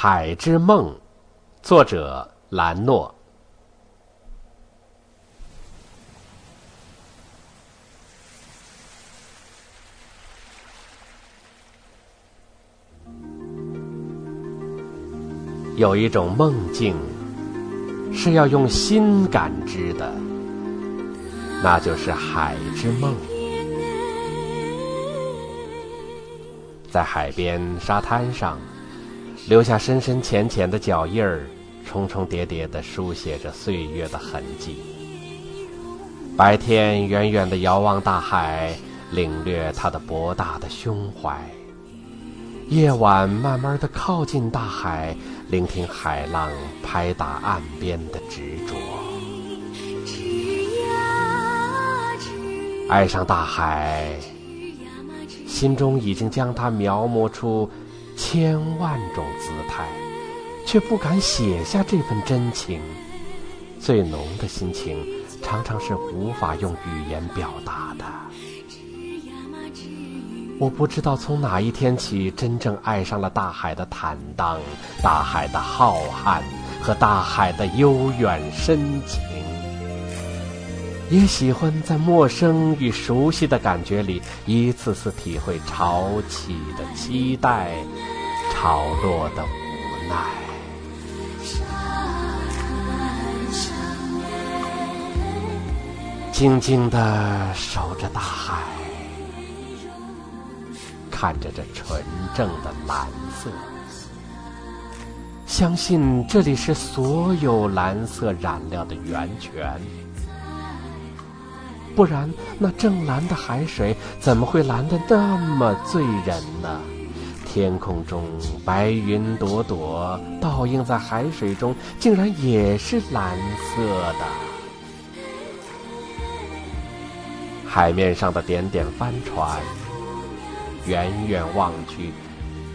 海之梦》，作者兰诺。有一种梦境是要用心感知的，那就是海之梦。在海边沙滩上，留下深深浅浅的脚印儿，重重叠叠的书写着岁月的痕迹。白天远远的遥望大海，领略它的博大的胸怀；夜晚慢慢的靠近大海。聆听海浪拍打岸边的执着，爱上大海，心中已经将它描摹出千万种姿态，却不敢写下这份真情。最浓的心情，常常是无法用语言表达的。我不知道从哪一天起，真正爱上了大海的坦荡、大海的浩瀚和大海的悠远深情，也喜欢在陌生与熟悉的感觉里，一次次体会潮起的期待，潮落的无奈，静静地守着大海。看着这纯正的蓝色，相信这里是所有蓝色染料的源泉。不然，那正蓝的海水怎么会蓝得那么醉人呢？天空中白云朵朵，倒映在海水中，竟然也是蓝色的。海面上的点点帆船。远远望去，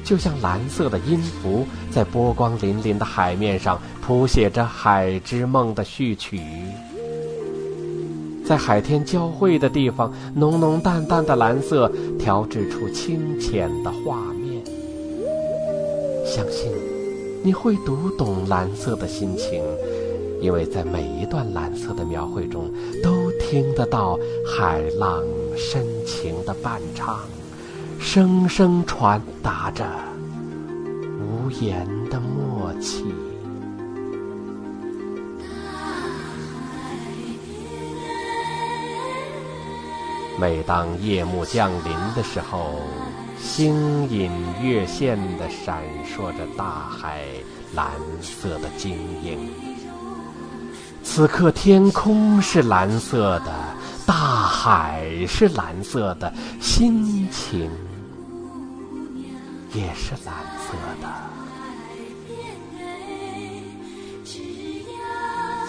就像蓝色的音符，在波光粼粼的海面上谱写着《海之梦》的序曲。在海天交汇的地方，浓浓淡淡的蓝色调制出清浅的画面。相信你会读懂蓝色的心情，因为在每一段蓝色的描绘中，都听得到海浪深情的伴唱。声声传达着无言的默契。每当夜幕降临的时候，星隐月现的闪烁着大海蓝色的晶莹。此刻天空是蓝色的，大海是蓝色的，心情。也是蓝色的，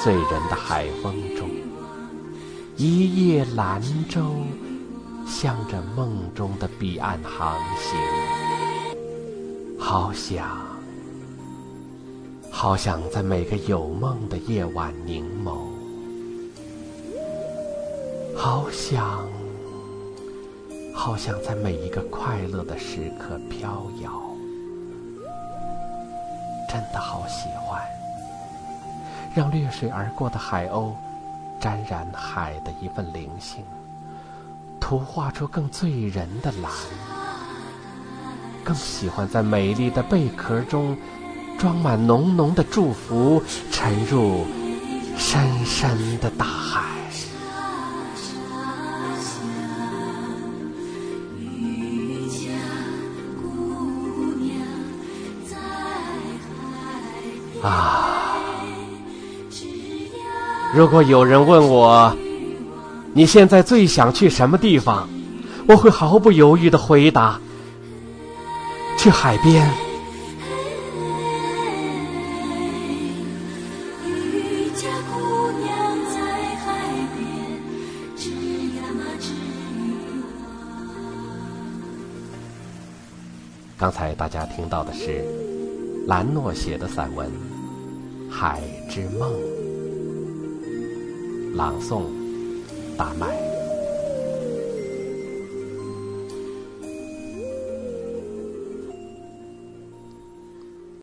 醉人的海风中，一叶兰舟向着梦中的彼岸航行。好想，好想在每个有梦的夜晚凝眸，好想。好想在每一个快乐的时刻飘摇，真的好喜欢，让掠水而过的海鸥沾染海的一份灵性，图画出更醉人的蓝。更喜欢在美丽的贝壳中装满浓浓的祝福，沉入深深的大海。啊！如果有人问我，你现在最想去什么地方，我会毫不犹豫的回答：去海边。刚才大家听到的是兰诺写的散文。海之梦，朗诵，大麦。